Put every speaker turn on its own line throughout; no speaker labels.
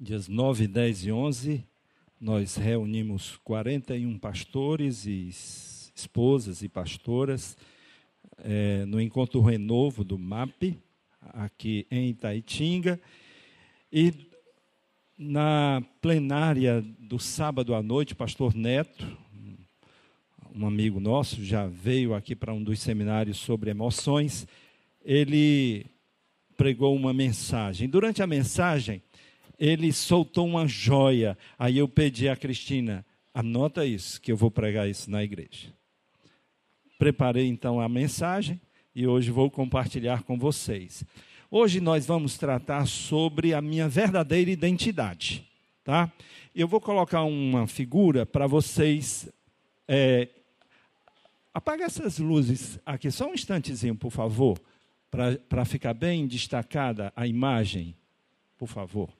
dias 9, 10 e 11, nós reunimos 41 pastores e esposas e pastoras é, no encontro renovo do MAP, aqui em Itaitinga. E na plenária do sábado à noite, pastor Neto, um amigo nosso, já veio aqui para um dos seminários sobre emoções, ele pregou uma mensagem. Durante a mensagem, ele soltou uma joia. Aí eu pedi a Cristina, anota isso, que eu vou pregar isso na igreja. Preparei então a mensagem e hoje vou compartilhar com vocês. Hoje nós vamos tratar sobre a minha verdadeira identidade, tá? Eu vou colocar uma figura para vocês. É, apaga essas luzes aqui só um instantezinho, por favor, para ficar bem destacada a imagem, por favor.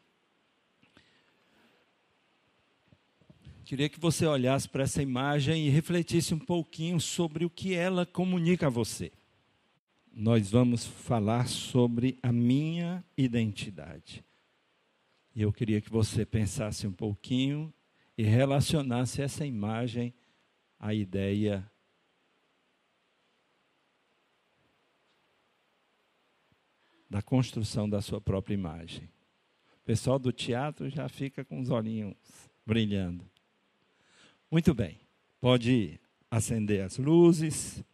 Queria que você olhasse para essa imagem e refletisse um pouquinho sobre o que ela comunica a você. Nós vamos falar sobre a minha identidade. E eu queria que você pensasse um pouquinho e relacionasse essa imagem à ideia da construção da sua própria imagem. O pessoal do teatro já fica com os olhinhos brilhando. Muito bem. Pode acender as luzes.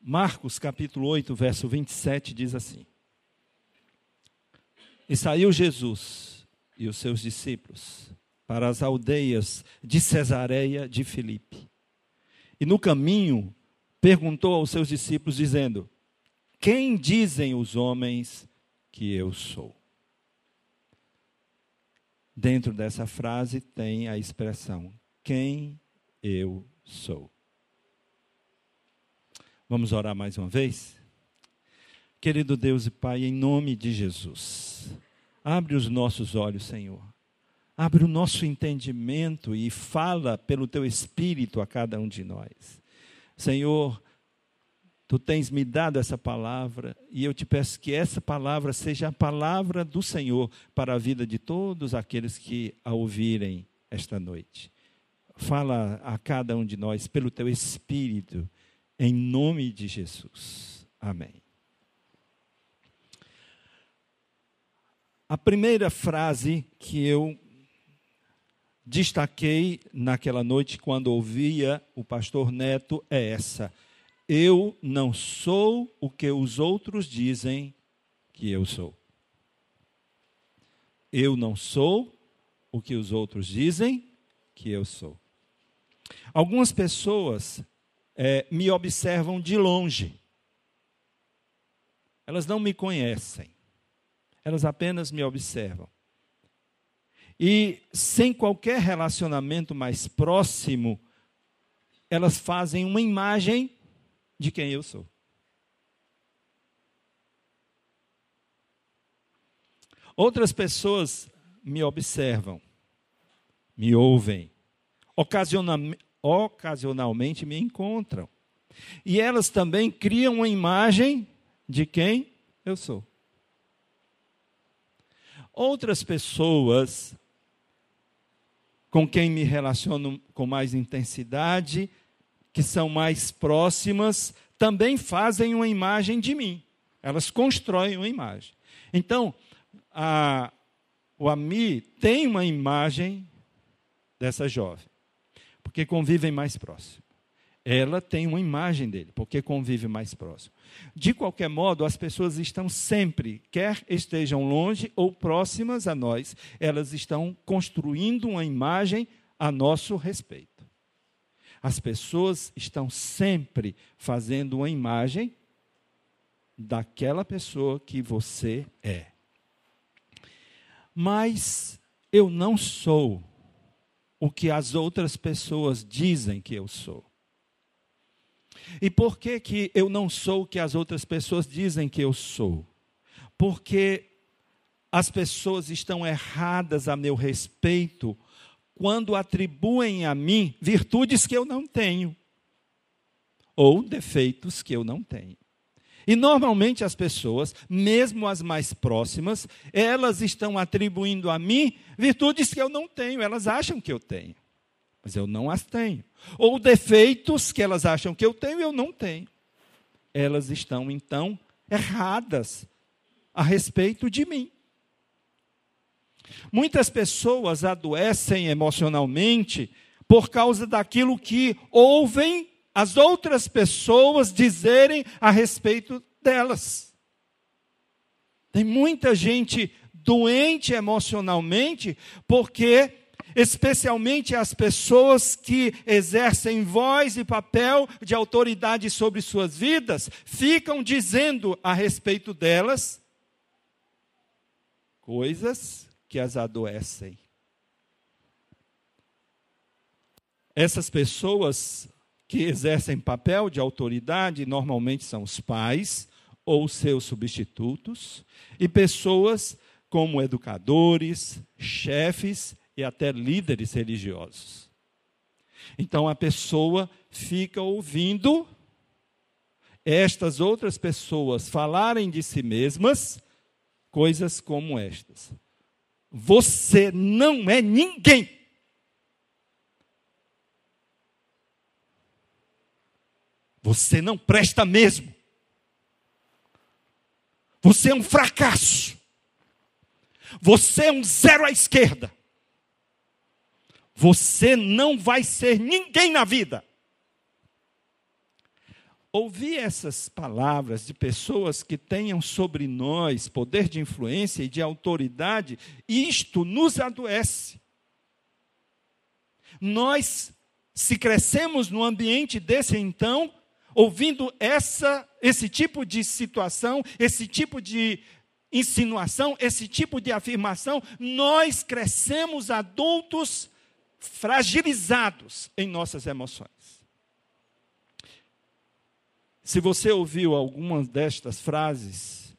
Marcos capítulo 8, verso 27 diz assim: E saiu Jesus e os seus discípulos para as aldeias de Cesareia de Filipe. E no caminho perguntou aos seus discípulos, dizendo: Quem dizem os homens que eu sou? Dentro dessa frase tem a expressão: quem eu sou. Vamos orar mais uma vez? Querido Deus e Pai, em nome de Jesus, abre os nossos olhos, Senhor. Abre o nosso entendimento e fala pelo teu espírito a cada um de nós. Senhor, Tu tens me dado essa palavra e eu te peço que essa palavra seja a palavra do Senhor para a vida de todos aqueles que a ouvirem esta noite. Fala a cada um de nós pelo teu Espírito, em nome de Jesus. Amém. A primeira frase que eu destaquei naquela noite quando ouvia o pastor Neto é essa eu não sou o que os outros dizem que eu sou. Eu não sou o que os outros dizem que eu sou. Algumas pessoas é, me observam de longe. Elas não me conhecem. Elas apenas me observam. E sem qualquer relacionamento mais próximo, elas fazem uma imagem de quem eu sou. Outras pessoas me observam, me ouvem, ocasionalmente me encontram. E elas também criam uma imagem de quem eu sou. Outras pessoas com quem me relaciono com mais intensidade que são mais próximas, também fazem uma imagem de mim. Elas constroem uma imagem. Então, a, o Ami tem uma imagem dessa jovem, porque convivem mais próximo. Ela tem uma imagem dele, porque convive mais próximo. De qualquer modo, as pessoas estão sempre, quer estejam longe ou próximas a nós, elas estão construindo uma imagem a nosso respeito. As pessoas estão sempre fazendo uma imagem daquela pessoa que você é. Mas eu não sou o que as outras pessoas dizem que eu sou. E por que, que eu não sou o que as outras pessoas dizem que eu sou? Porque as pessoas estão erradas a meu respeito quando atribuem a mim virtudes que eu não tenho, ou defeitos que eu não tenho. E normalmente as pessoas, mesmo as mais próximas, elas estão atribuindo a mim virtudes que eu não tenho, elas acham que eu tenho, mas eu não as tenho. Ou defeitos que elas acham que eu tenho, eu não tenho. Elas estão então erradas a respeito de mim. Muitas pessoas adoecem emocionalmente por causa daquilo que ouvem as outras pessoas dizerem a respeito delas. Tem muita gente doente emocionalmente porque especialmente as pessoas que exercem voz e papel de autoridade sobre suas vidas, ficam dizendo a respeito delas coisas que as adoecem. Essas pessoas que exercem papel de autoridade normalmente são os pais ou seus substitutos, e pessoas como educadores, chefes e até líderes religiosos. Então a pessoa fica ouvindo estas outras pessoas falarem de si mesmas coisas como estas. Você não é ninguém. Você não presta mesmo. Você é um fracasso. Você é um zero à esquerda. Você não vai ser ninguém na vida. Ouvir essas palavras de pessoas que tenham sobre nós poder de influência e de autoridade, isto nos adoece. Nós, se crescemos no ambiente desse, então, ouvindo essa, esse tipo de situação, esse tipo de insinuação, esse tipo de afirmação, nós crescemos adultos fragilizados em nossas emoções. Se você ouviu algumas destas frases,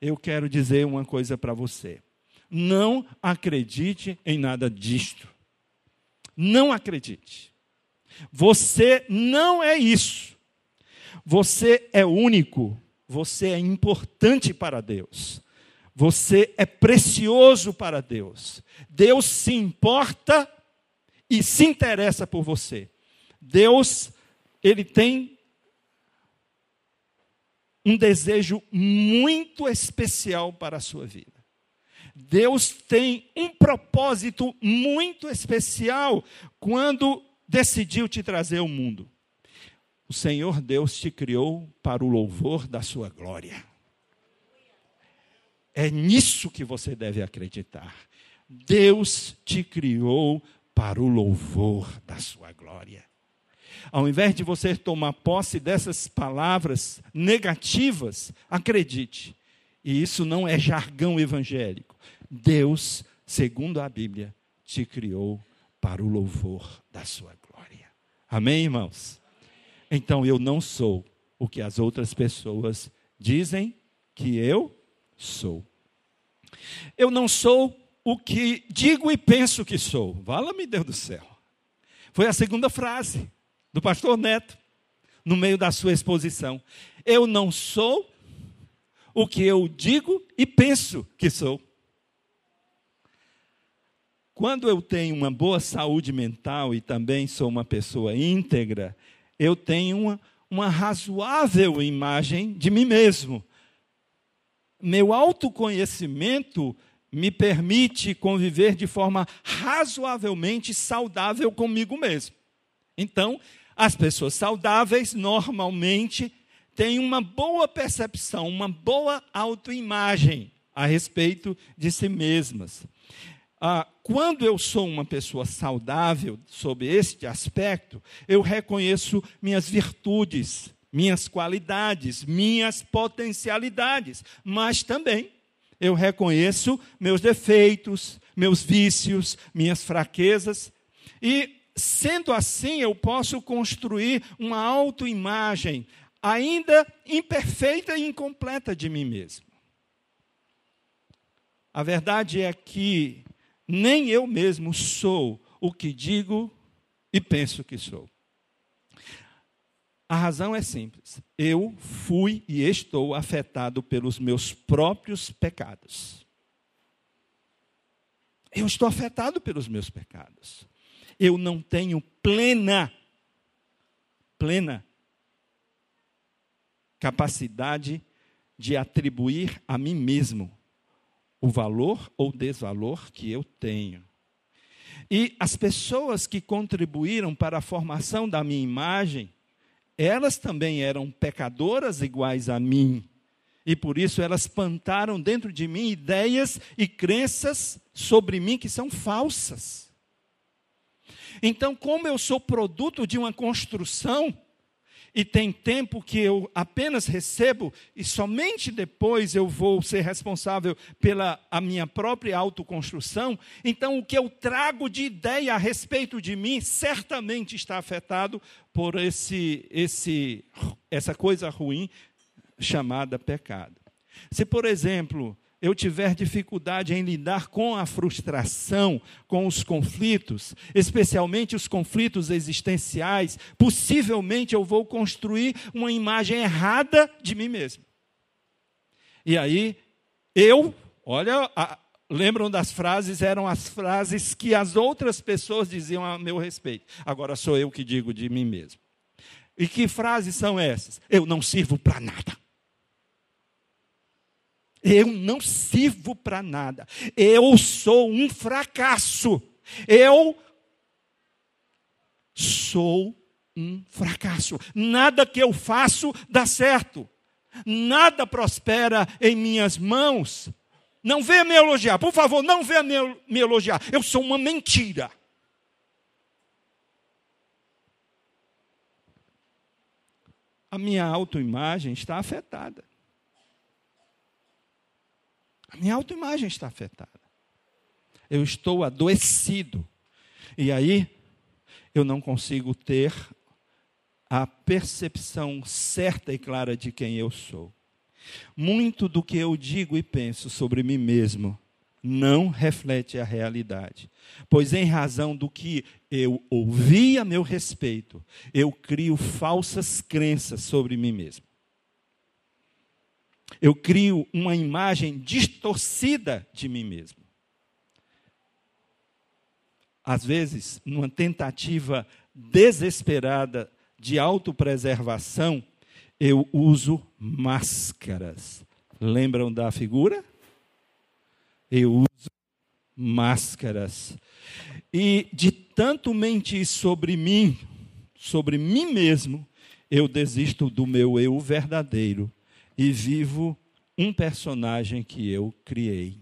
eu quero dizer uma coisa para você. Não acredite em nada disto. Não acredite. Você não é isso. Você é único, você é importante para Deus. Você é precioso para Deus. Deus se importa e se interessa por você. Deus, ele tem um desejo muito especial para a sua vida. Deus tem um propósito muito especial quando decidiu te trazer ao mundo. O Senhor Deus te criou para o louvor da sua glória. É nisso que você deve acreditar. Deus te criou para o louvor da sua glória. Ao invés de você tomar posse dessas palavras negativas, acredite. E isso não é jargão evangélico. Deus, segundo a Bíblia, te criou para o louvor da sua glória. Amém, irmãos? então eu não sou o que as outras pessoas dizem que eu sou. Eu não sou o que digo e penso que sou. Vala-me Deus do céu. Foi a segunda frase do pastor Neto, no meio da sua exposição. Eu não sou o que eu digo e penso que sou. Quando eu tenho uma boa saúde mental e também sou uma pessoa íntegra, eu tenho uma, uma razoável imagem de mim mesmo. Meu autoconhecimento me permite conviver de forma razoavelmente saudável comigo mesmo. Então, as pessoas saudáveis normalmente têm uma boa percepção, uma boa autoimagem a respeito de si mesmas. Ah, quando eu sou uma pessoa saudável sob este aspecto, eu reconheço minhas virtudes, minhas qualidades, minhas potencialidades, mas também eu reconheço meus defeitos, meus vícios, minhas fraquezas, e sendo assim, eu posso construir uma autoimagem ainda imperfeita e incompleta de mim mesmo. A verdade é que nem eu mesmo sou o que digo e penso que sou. A razão é simples. Eu fui e estou afetado pelos meus próprios pecados. Eu estou afetado pelos meus pecados. Eu não tenho plena, plena capacidade de atribuir a mim mesmo o valor ou desvalor que eu tenho. E as pessoas que contribuíram para a formação da minha imagem, elas também eram pecadoras iguais a mim. E por isso elas plantaram dentro de mim ideias e crenças sobre mim que são falsas. Então, como eu sou produto de uma construção, e tem tempo que eu apenas recebo e somente depois eu vou ser responsável pela a minha própria autoconstrução, então o que eu trago de ideia a respeito de mim certamente está afetado por esse esse essa coisa ruim chamada pecado. Se, por exemplo, eu tiver dificuldade em lidar com a frustração, com os conflitos, especialmente os conflitos existenciais, possivelmente eu vou construir uma imagem errada de mim mesmo. E aí, eu, olha, a, lembram das frases? Eram as frases que as outras pessoas diziam a meu respeito. Agora sou eu que digo de mim mesmo. E que frases são essas? Eu não sirvo para nada. Eu não sirvo para nada. Eu sou um fracasso. Eu sou um fracasso. Nada que eu faço dá certo. Nada prospera em minhas mãos. Não venha me elogiar, por favor, não venha me elogiar. Eu sou uma mentira. A minha autoimagem está afetada. A minha autoimagem está afetada. Eu estou adoecido. E aí, eu não consigo ter a percepção certa e clara de quem eu sou. Muito do que eu digo e penso sobre mim mesmo não reflete a realidade, pois, em razão do que eu ouvi a meu respeito, eu crio falsas crenças sobre mim mesmo eu crio uma imagem distorcida de mim mesmo. Às vezes, numa tentativa desesperada de autopreservação, eu uso máscaras. Lembram da figura? Eu uso máscaras. E de tanto mentir sobre mim, sobre mim mesmo, eu desisto do meu eu verdadeiro e vivo um personagem que eu criei.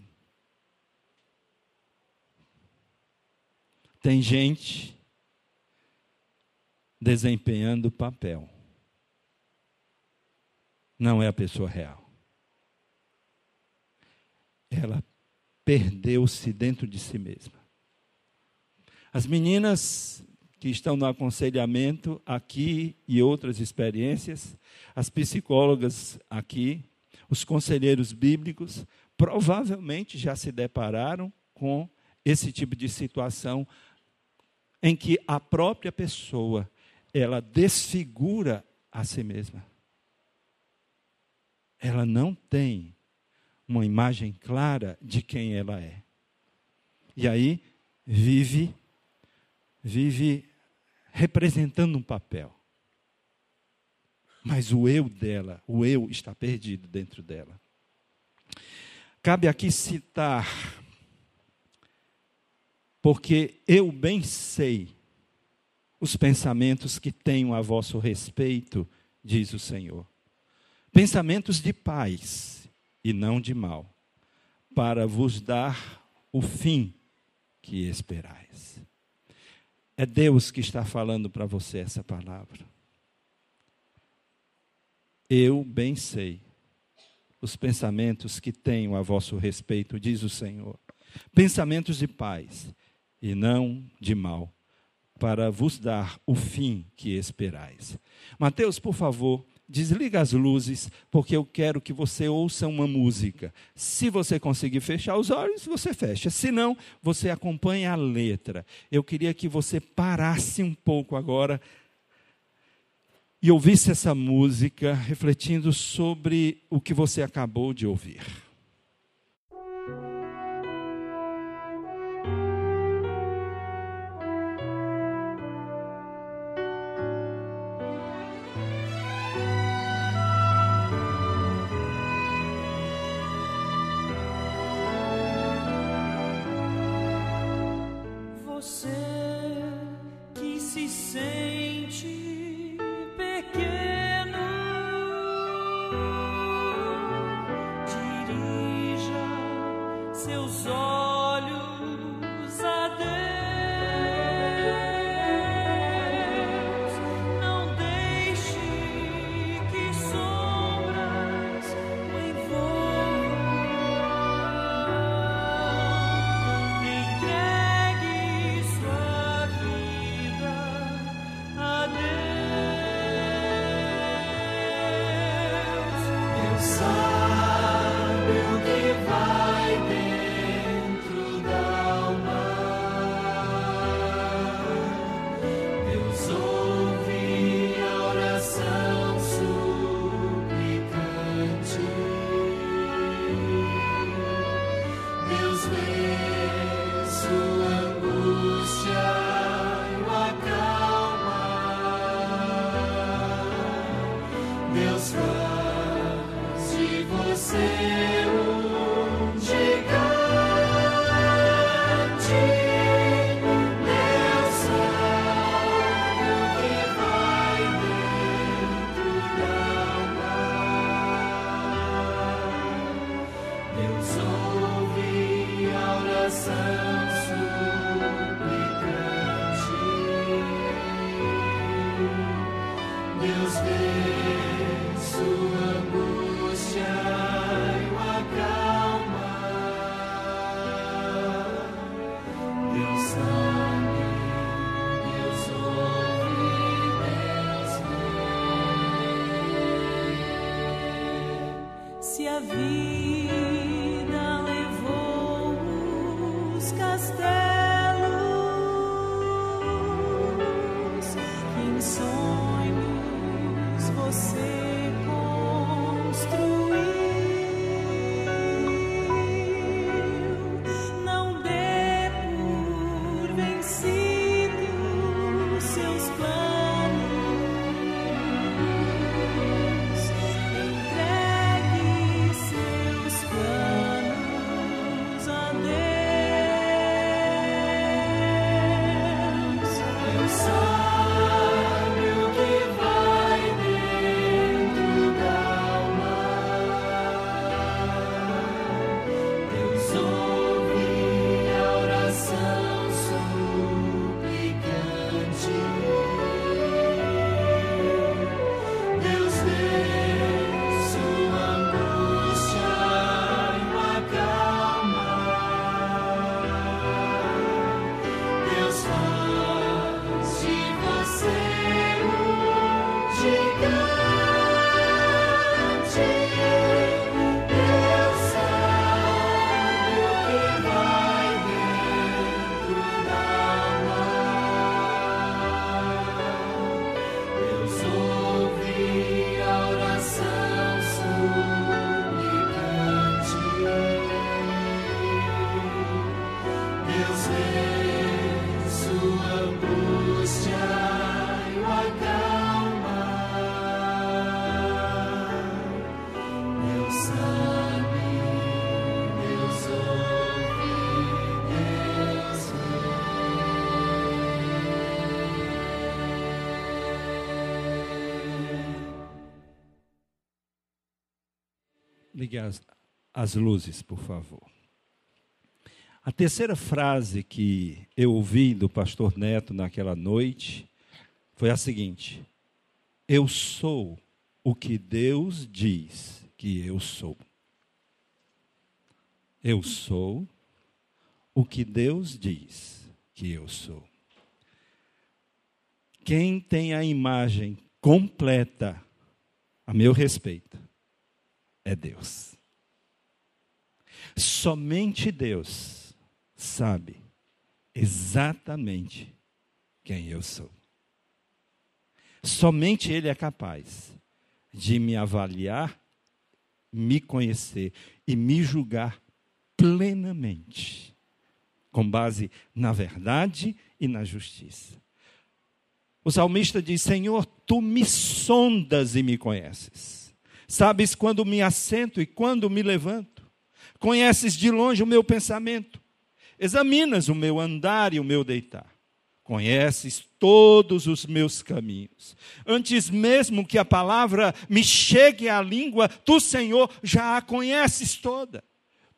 Tem gente desempenhando papel. Não é a pessoa real. Ela perdeu-se dentro de si mesma. As meninas que estão no aconselhamento aqui e outras experiências, as psicólogas aqui, os conselheiros bíblicos, provavelmente já se depararam com esse tipo de situação em que a própria pessoa ela desfigura a si mesma. Ela não tem uma imagem clara de quem ela é. E aí vive vive representando um papel. Mas o eu dela, o eu está perdido dentro dela. Cabe aqui citar, porque eu bem sei os pensamentos que tenho a vosso respeito, diz o Senhor. Pensamentos de paz e não de mal, para vos dar o fim que esperais. É Deus que está falando para você essa palavra. Eu bem sei os pensamentos que tenho a vosso respeito, diz o Senhor. Pensamentos de paz e não de mal, para vos dar o fim que esperais. Mateus, por favor, desliga as luzes, porque eu quero que você ouça uma música. Se você conseguir fechar os olhos, você fecha. Se não, você acompanha a letra. Eu queria que você parasse um pouco agora
e ouvisse essa música refletindo sobre o que você acabou de ouvir. sad Ligue as, as luzes, por favor. A terceira frase que eu ouvi do pastor Neto naquela noite foi a seguinte: Eu sou o que Deus diz que eu sou. Eu sou o que Deus diz que eu sou. Quem tem a imagem completa a meu respeito é Deus. Somente Deus sabe exatamente quem eu sou.
Somente Ele é capaz de me avaliar, me conhecer e me julgar plenamente, com base na verdade e na justiça. O salmista diz: Senhor, tu me sondas e me conheces. Sabes quando me assento e quando me levanto. Conheces de longe o meu pensamento. Examinas o meu andar e o meu deitar. Conheces todos os meus caminhos. Antes mesmo que a palavra me chegue à língua, tu, Senhor, já a conheces toda.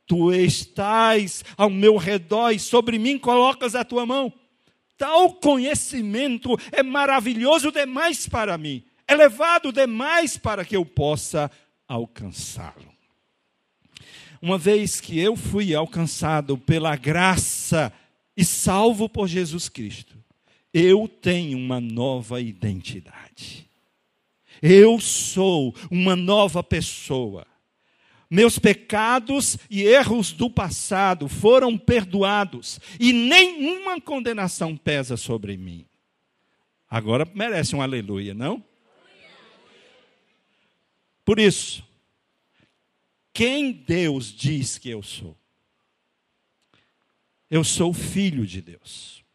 Tu estás ao meu redor e sobre mim colocas a tua mão. Tal conhecimento é maravilhoso demais para mim, elevado demais para que eu possa alcançá-lo. Uma vez que eu fui alcançado pela graça e salvo por Jesus Cristo, eu tenho uma nova identidade. Eu sou uma nova pessoa. Meus pecados e erros do passado foram perdoados e nenhuma condenação pesa sobre mim. Agora merece um aleluia, não? Por isso, quem Deus diz que eu sou? Eu sou filho de Deus.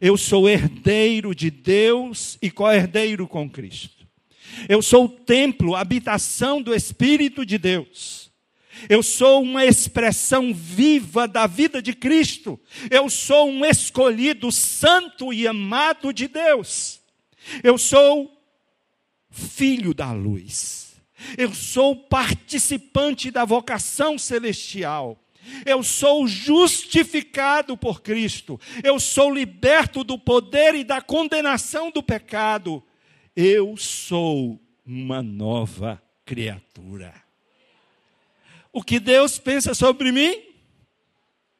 Eu sou herdeiro de Deus e co-herdeiro com Cristo. Eu sou o templo, habitação do Espírito de Deus. Eu sou uma expressão viva da vida de Cristo. Eu sou um escolhido santo e amado de Deus. Eu sou filho da luz. Eu sou participante da vocação celestial. Eu sou justificado por Cristo. Eu sou liberto do poder e da condenação do pecado. Eu sou uma nova criatura. O que Deus pensa sobre mim?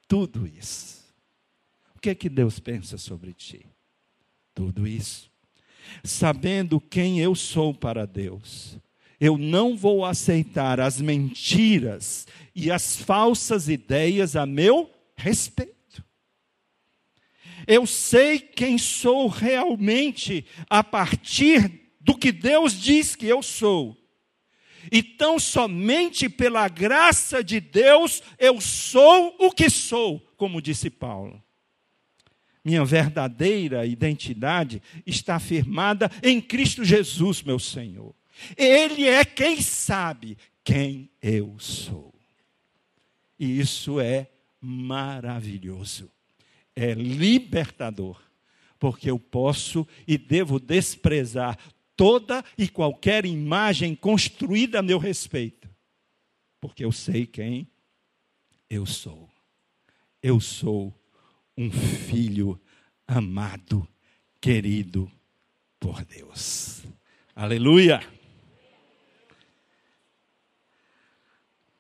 Tudo isso. O que é que Deus pensa sobre ti? Tudo isso. Sabendo quem eu sou para Deus, eu não vou aceitar as mentiras e as falsas ideias a meu respeito. Eu sei quem sou realmente a partir do que Deus diz que eu sou. E tão somente pela graça de Deus eu sou o que sou, como disse Paulo. Minha verdadeira identidade está firmada em Cristo Jesus, meu Senhor. Ele é quem sabe quem eu sou. E isso é maravilhoso é libertador, porque eu posso e devo desprezar toda e qualquer imagem construída a meu respeito, porque eu sei quem eu sou. Eu sou um filho amado, querido por Deus. Aleluia!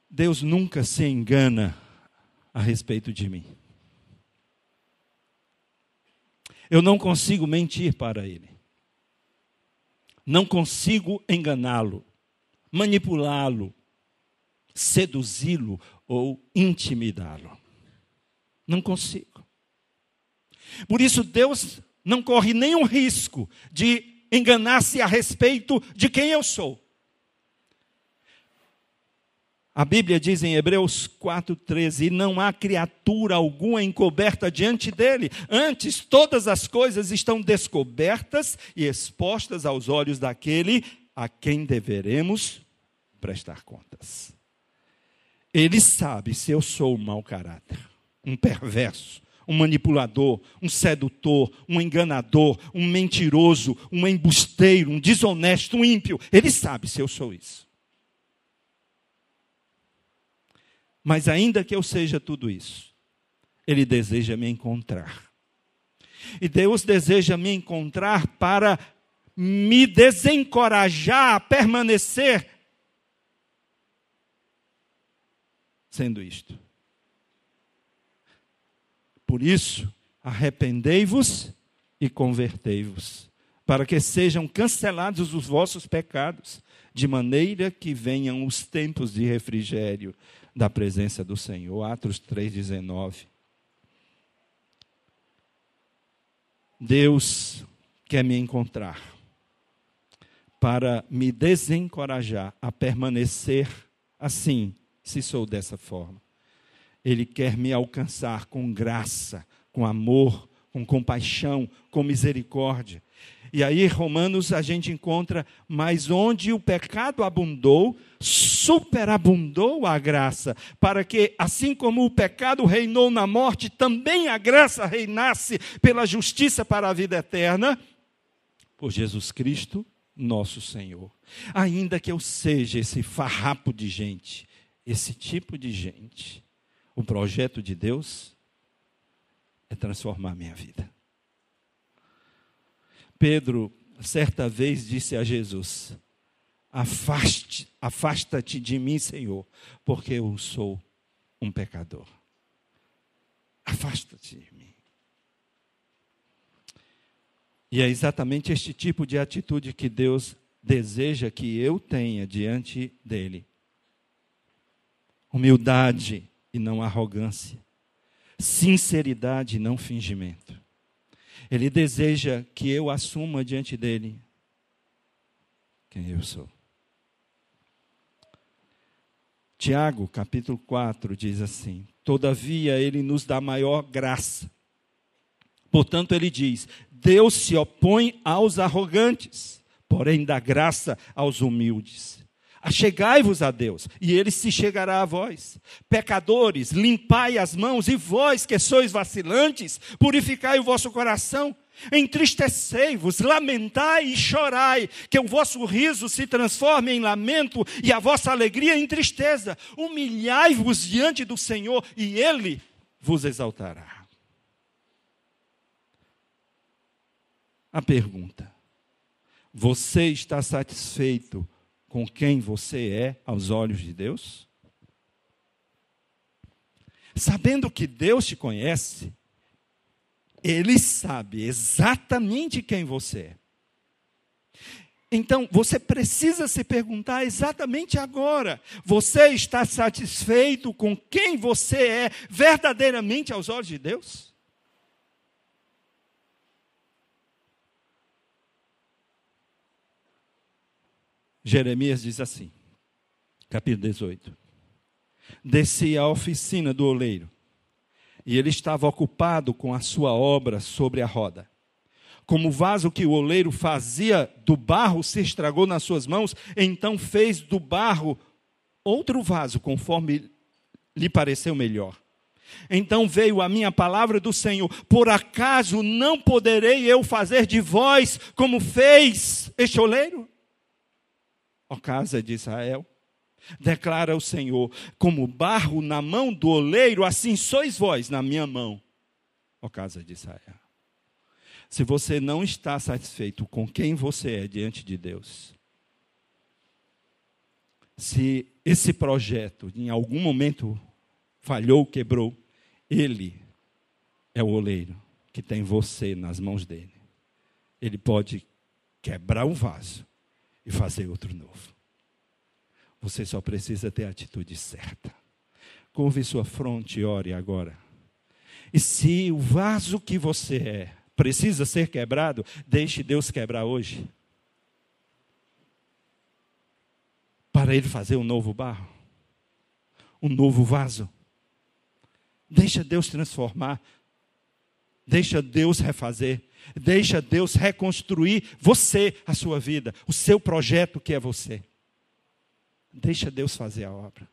Deus nunca se engana a respeito de mim. Eu não consigo mentir para ele. Não consigo enganá-lo, manipulá-lo, seduzi-lo ou intimidá-lo. Não consigo. Por isso, Deus não corre nenhum risco de enganar-se a respeito de quem eu sou. A Bíblia diz em Hebreus 4,13: E não há criatura alguma encoberta diante dele, antes todas as coisas estão descobertas e expostas aos olhos daquele a quem deveremos prestar contas. Ele sabe se eu sou um mau caráter, um perverso, um manipulador, um sedutor, um enganador, um mentiroso, um embusteiro, um desonesto, um ímpio. Ele sabe se eu sou isso. Mas ainda que eu seja tudo isso, Ele deseja me encontrar. E Deus deseja me encontrar para me desencorajar a permanecer sendo isto. Por isso, arrependei-vos e convertei-vos, para que sejam cancelados os vossos pecados, de maneira que venham os tempos de refrigério da presença do Senhor. Atos 3,19. Deus quer me encontrar. para me desencorajar a permanecer assim, se sou dessa forma. Ele quer me alcançar com graça, com amor, com compaixão, com misericórdia. E aí, Romanos, a gente encontra, mas onde o pecado abundou, superabundou a graça, para que, assim como o pecado reinou na morte, também a graça reinasse pela justiça para a vida eterna, por Jesus Cristo, nosso Senhor. Ainda que eu seja esse farrapo de gente, esse tipo de gente, o projeto de Deus é transformar minha vida. Pedro, certa vez, disse a Jesus: Afaste, afasta-te de mim, Senhor, porque eu sou um pecador. Afasta-te de mim. E é exatamente este tipo de atitude que Deus deseja que eu tenha diante dele. Humildade e não arrogância. Sinceridade e não fingimento. Ele deseja que eu assuma diante dele quem eu sou. Tiago, capítulo 4, diz assim: Todavia ele nos dá maior graça. Portanto, ele diz: Deus se opõe aos arrogantes, porém dá graça aos humildes. Achegai-vos a Deus, e ele se chegará a vós. Pecadores, limpai as mãos, e vós que sois vacilantes, purificai o vosso coração. Entristecei-vos, lamentai e chorai, que o vosso riso se transforme em lamento e a vossa alegria em tristeza. Humilhai-vos diante do Senhor, e ele vos exaltará. A pergunta: Você está satisfeito com quem você é aos olhos de Deus? Sabendo que Deus te conhece, Ele sabe exatamente quem você é. Então, você precisa se perguntar exatamente agora: você está satisfeito com quem você é verdadeiramente aos olhos de Deus? Jeremias diz assim, capítulo 18: Desci à oficina do oleiro, e ele estava ocupado com a sua obra sobre a roda. Como o vaso que o oleiro fazia do barro se estragou nas suas mãos, então fez do barro outro vaso, conforme lhe pareceu melhor. Então veio a minha palavra do Senhor: Por acaso não poderei eu fazer de vós como fez este oleiro? Ó casa de Israel. Declara o Senhor: como barro na mão do oleiro, assim sois vós na minha mão, ó casa de Israel. Se você não está satisfeito com quem você é diante de Deus, se esse projeto em algum momento falhou, quebrou, ele é o oleiro que tem você nas mãos dele. Ele pode quebrar um vaso e fazer outro novo. Você só precisa ter a atitude certa. Curve sua fronte e ore agora. E se o vaso que você é precisa ser quebrado, deixe Deus quebrar hoje. Para Ele fazer um novo barro, um novo vaso. Deixa Deus transformar. Deixa Deus refazer. Deixa Deus reconstruir você, a sua vida, o seu projeto que é você. Deixa Deus fazer a obra.